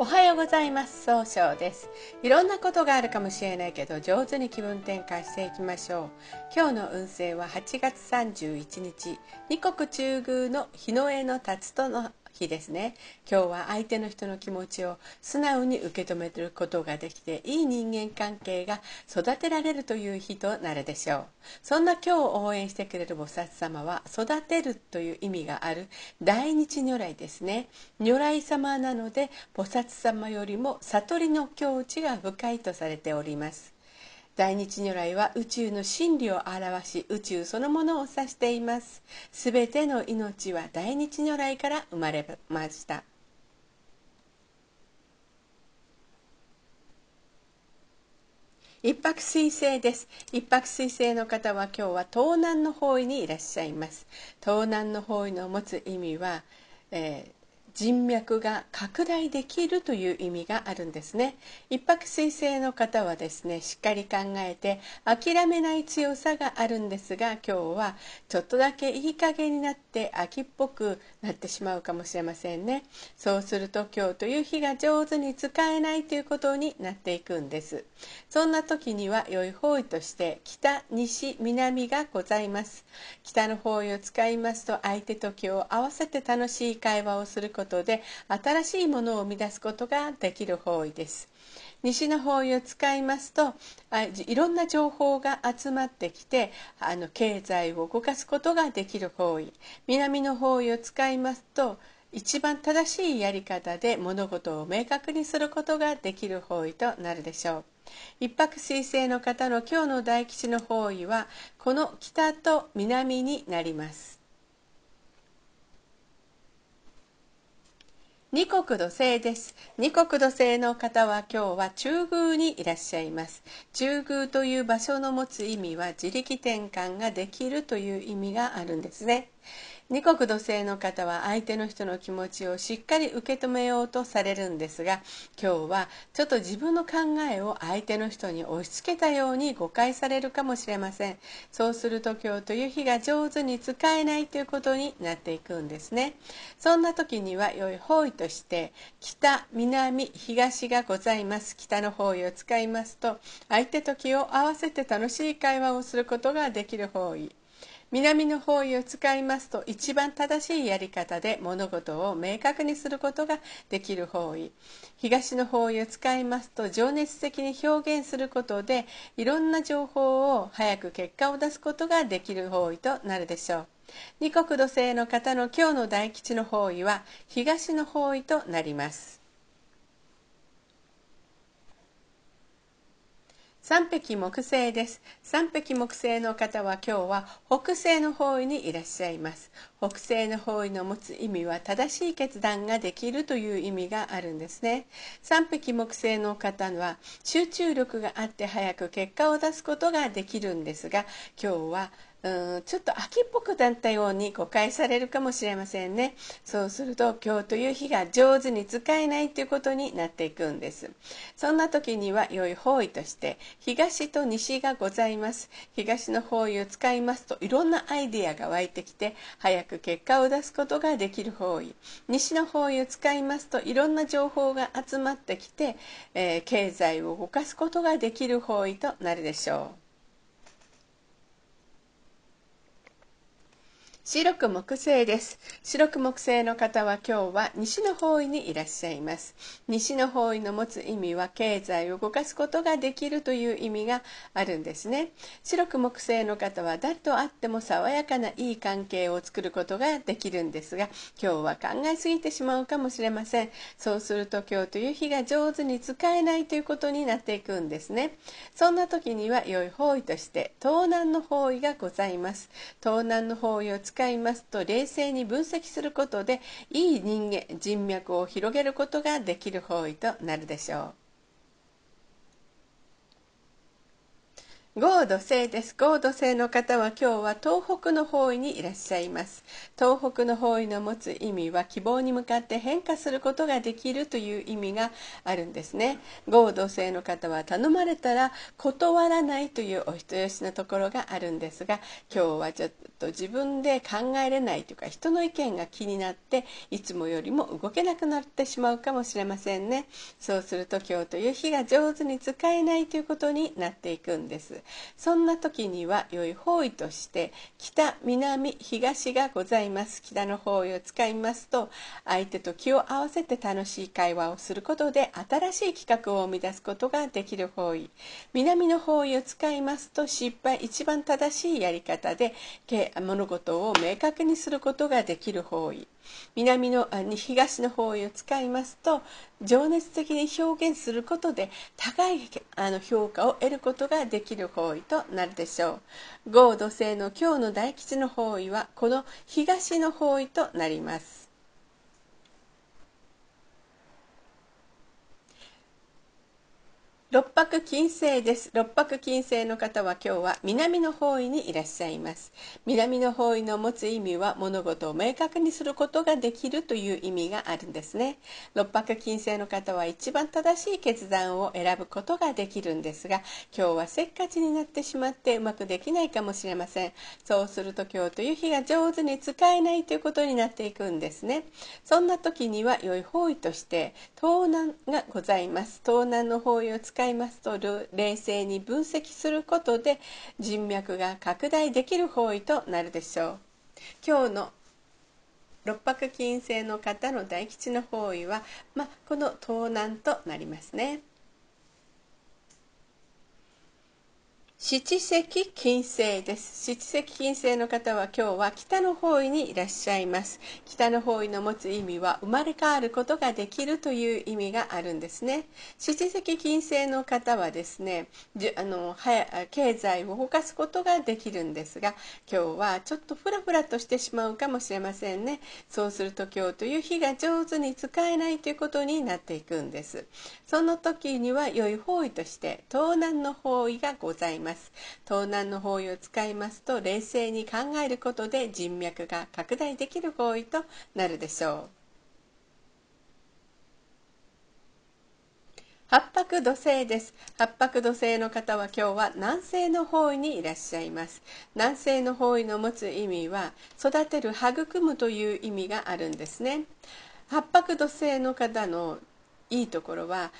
おはようございます。総称です。いろんなことがあるかもしれないけど上手に気分転換していきましょう。今日の運勢は8月31日。二国中宮の日の絵の立つとの日ですね。今日は相手の人の気持ちを素直に受け止めることができていい人間関係が育てられるという日となるでしょう。そんな今日を応援してくれる菩薩様は育てるという意味がある大日如来ですね。如来様なので菩薩様よりも悟りの境地が深いとされております。大日如来は宇宙の真理を表し宇宙そのものを指しています。すべての命は大日如来から生まれました。一泊水星です。一泊水星の方は今日は東南の方位にいらっしゃいます。東南の方位の持つ意味は、えー人脈が拡大できるという意味があるんですね。一泊水星の方はですねしっかり考えて諦めない強さがあるんですが今日はちょっとだけいい加減になって秋っぽくなってしまうかもしれませんね。そうすると今日という日が上手に使えないということになっていくんです。そんな時には良い方位として北西南がございます。北の方位を使いますと相手と気を合わせて楽しい会話をすることことで新しいものを生み出すことができる方位です。西の方位を使いますといろんな情報が集まってきてあの経済を動かすことができる方位。南の方位を使いますと一番正しいやり方で物事を明確にすることができる方位となるでしょう。一泊水星の方の今日の大吉の方位はこの北と南になります。二国土星です。二国土星の方は今日は中宮にいらっしゃいます。中宮という場所の持つ意味は自力転換ができるという意味があるんですね。二国土星の方は相手の人の気持ちをしっかり受け止めようとされるんですが今日はちょっと自分の考えを相手の人に押し付けたように誤解されるかもしれません。そうすると今日という日が上手に使えないということになっていくんですね。そんな時には良い方位として北南東がございます。北の方位を使いますと相手と気を合わせて楽しい会話をすることができる方位。南の方位を使いますと一番正しいやり方で物事を明確にすることができる方位。東の方位を使いますと情熱的に表現することでいろんな情報を早く結果を出すことができる方位となるでしょう。二国土星の方の今日の大吉の方位は東の方位となります。三匹木星です。三匹木星の方は今日は北西の方位にいらっしゃいます。北西の方位の持つ意味は正しい決断ができるという意味があるんですね。三匹木星の方は集中力があって早く結果を出すことができるんですが今日はうんちょっと秋っぽくなったように誤解されるかもしれませんね。そうすると今日という日が上手に使えないということになっていくんです。そんな時には良い方位として東と西がございます。東の方位を使いますといろんなアイデアが湧いてきて早く結果を出すことができる方位。西の方位を使いますといろんな情報が集まってきて、えー、経済を動かすことができる方位となるでしょう。白く木星です。白く木星の方は今日は西の方位にいらっしゃいます。西の方位の持つ意味は経済を動かすことができるという意味があるんですね。白く木星の方は誰と会っても爽やかないい関係を作ることができるんですが今日は考えすぎてしまうかもしれません。そうすると今日という日が上手に使えないということになっていくんですね。そんな時には良い方位として東南の方位がございます。東南の方位を使いますと冷静に分析することでいい人間人脈を広げることができる方位となるでしょう。合土星です。合土星の方は今日は東北の方位にいらっしゃいます。東北の方位の持つ意味は希望に向かって変化することができるという意味があるんですね。合土星の方は頼まれたら断らないというお人よしなところがあるんですが今日はちょっと自分で考えれないというか人の意見が気になっていつもよりも動けなくなってしまうかもしれませんね。そうすると今日という日が上手に使えないということになっていくんです。そんな時には良い方位として北南東がございます。北の方位を使いますと相手と気を合わせて楽しい会話をすることで新しい企画を生み出すことができる方位。南の方位を使いますと失敗一番正しいやり方で物事を明確にすることができる方位。南の東の方位を使いますと情熱的に表現することで高いあの評価を得ることができる方位。方位となるでしょう。合土星の今日の大吉の方位はこの東の方位となります。六白金星です。六白金星の方は今日は南の方位にいらっしゃいます。南の方位の持つ意味は物事を明確にすることができるという意味があるんですね。六白金星の方は一番正しい決断を選ぶことができるんですが今日はせっかちになってしまってうまくできないかもしれません。そうすると今日という日が上手に使えないということになっていくんですね。そんな時には良い方位として東南がございます。東南の方位を使使いますと冷静に分析することで人脈が拡大できる方位となるでしょう今日の六白金星の方の大吉の方位は、まあ、この東南となりますね。七石金星です。七石金星の方は今日は北の方位にいらっしゃいます。北の方位の持つ意味は生まれ変わることができるという意味があるんですね。七石金星の方はですねあの経済を動かすことができるんですが今日はちょっとフラフラとしてしまうかもしれませんね。そうすると今日という日が上手に使えないということになっていくんです。その時には良い方位として東南の方位がございます。ます。東南の方位を使いますと冷静に考えることで人脈が拡大できる方位となるでしょう。八白土星です。八白土星の方は今日は南西の方位にいらっしゃいます。南西の方位の持つ意味は育てる育むという意味があるんですね。八白土星の方のいいところは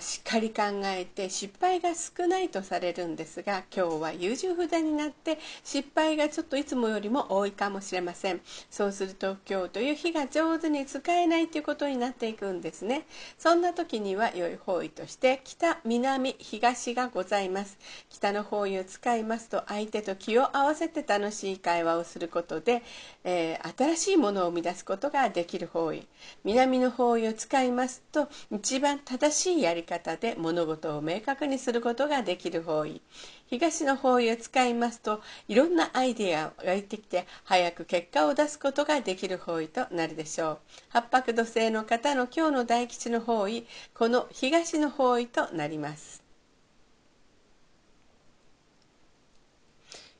しっかり考えて失敗が少ないとされるんですが今日は優柔不断になって失敗がちょっといつもよりも多いかもしれません。そうすると今日という日が上手に使えないということになっていくんですね。そんな時には良い方位として北南東がございます。北の方位を使いますと相手と気を合わせて楽しい会話をすることで、えー、新しいものを生み出すことができる方位。南の方位を使いますと一番正しいやり方で物事を明確にすることができる方位。東の方位を使いますといろんなアイデアを湧いてきて早く結果を出すことができる方位となるでしょう。八白土星の方の今日の大吉の方位この東の方位となります。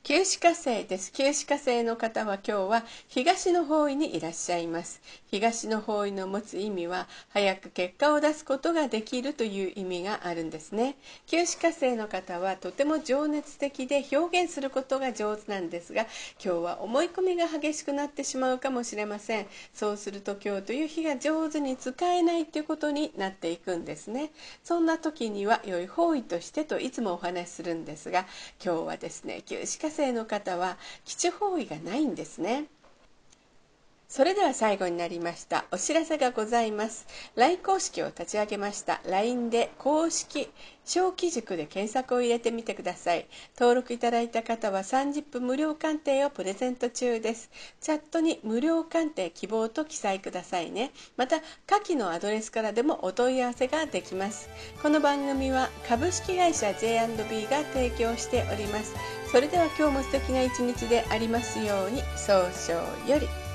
旧歯科生です。旧歯科生の方は今日は東の方位にいらっしゃいます。東の方位の持つ意味は早く結果を出すことができるという意味があるんですね。旧歯科生の方はとても情熱的で表現することが上手なんですが今日は思い込みが激しくなってしまうかもしれません。そうすると今日という日が上手に使えないということになっていくんですね。そんな時には良い方位としてといつもお話しするんですが今日はですね旧歯科生の方は基地方位がないんですね。それでは最後になりましたお知らせがございます。LINE 公式を立ち上げました。LINE で公式小規塾で検索を入れてみてください。登録いただいた方は30分無料鑑定をプレゼント中です。チャットに無料鑑定希望と記載くださいね。また下記のアドレスからでもお問い合わせができます。この番組は株式会社 J&B が提供しております。それでは今日も素敵な一日でありますように早々より。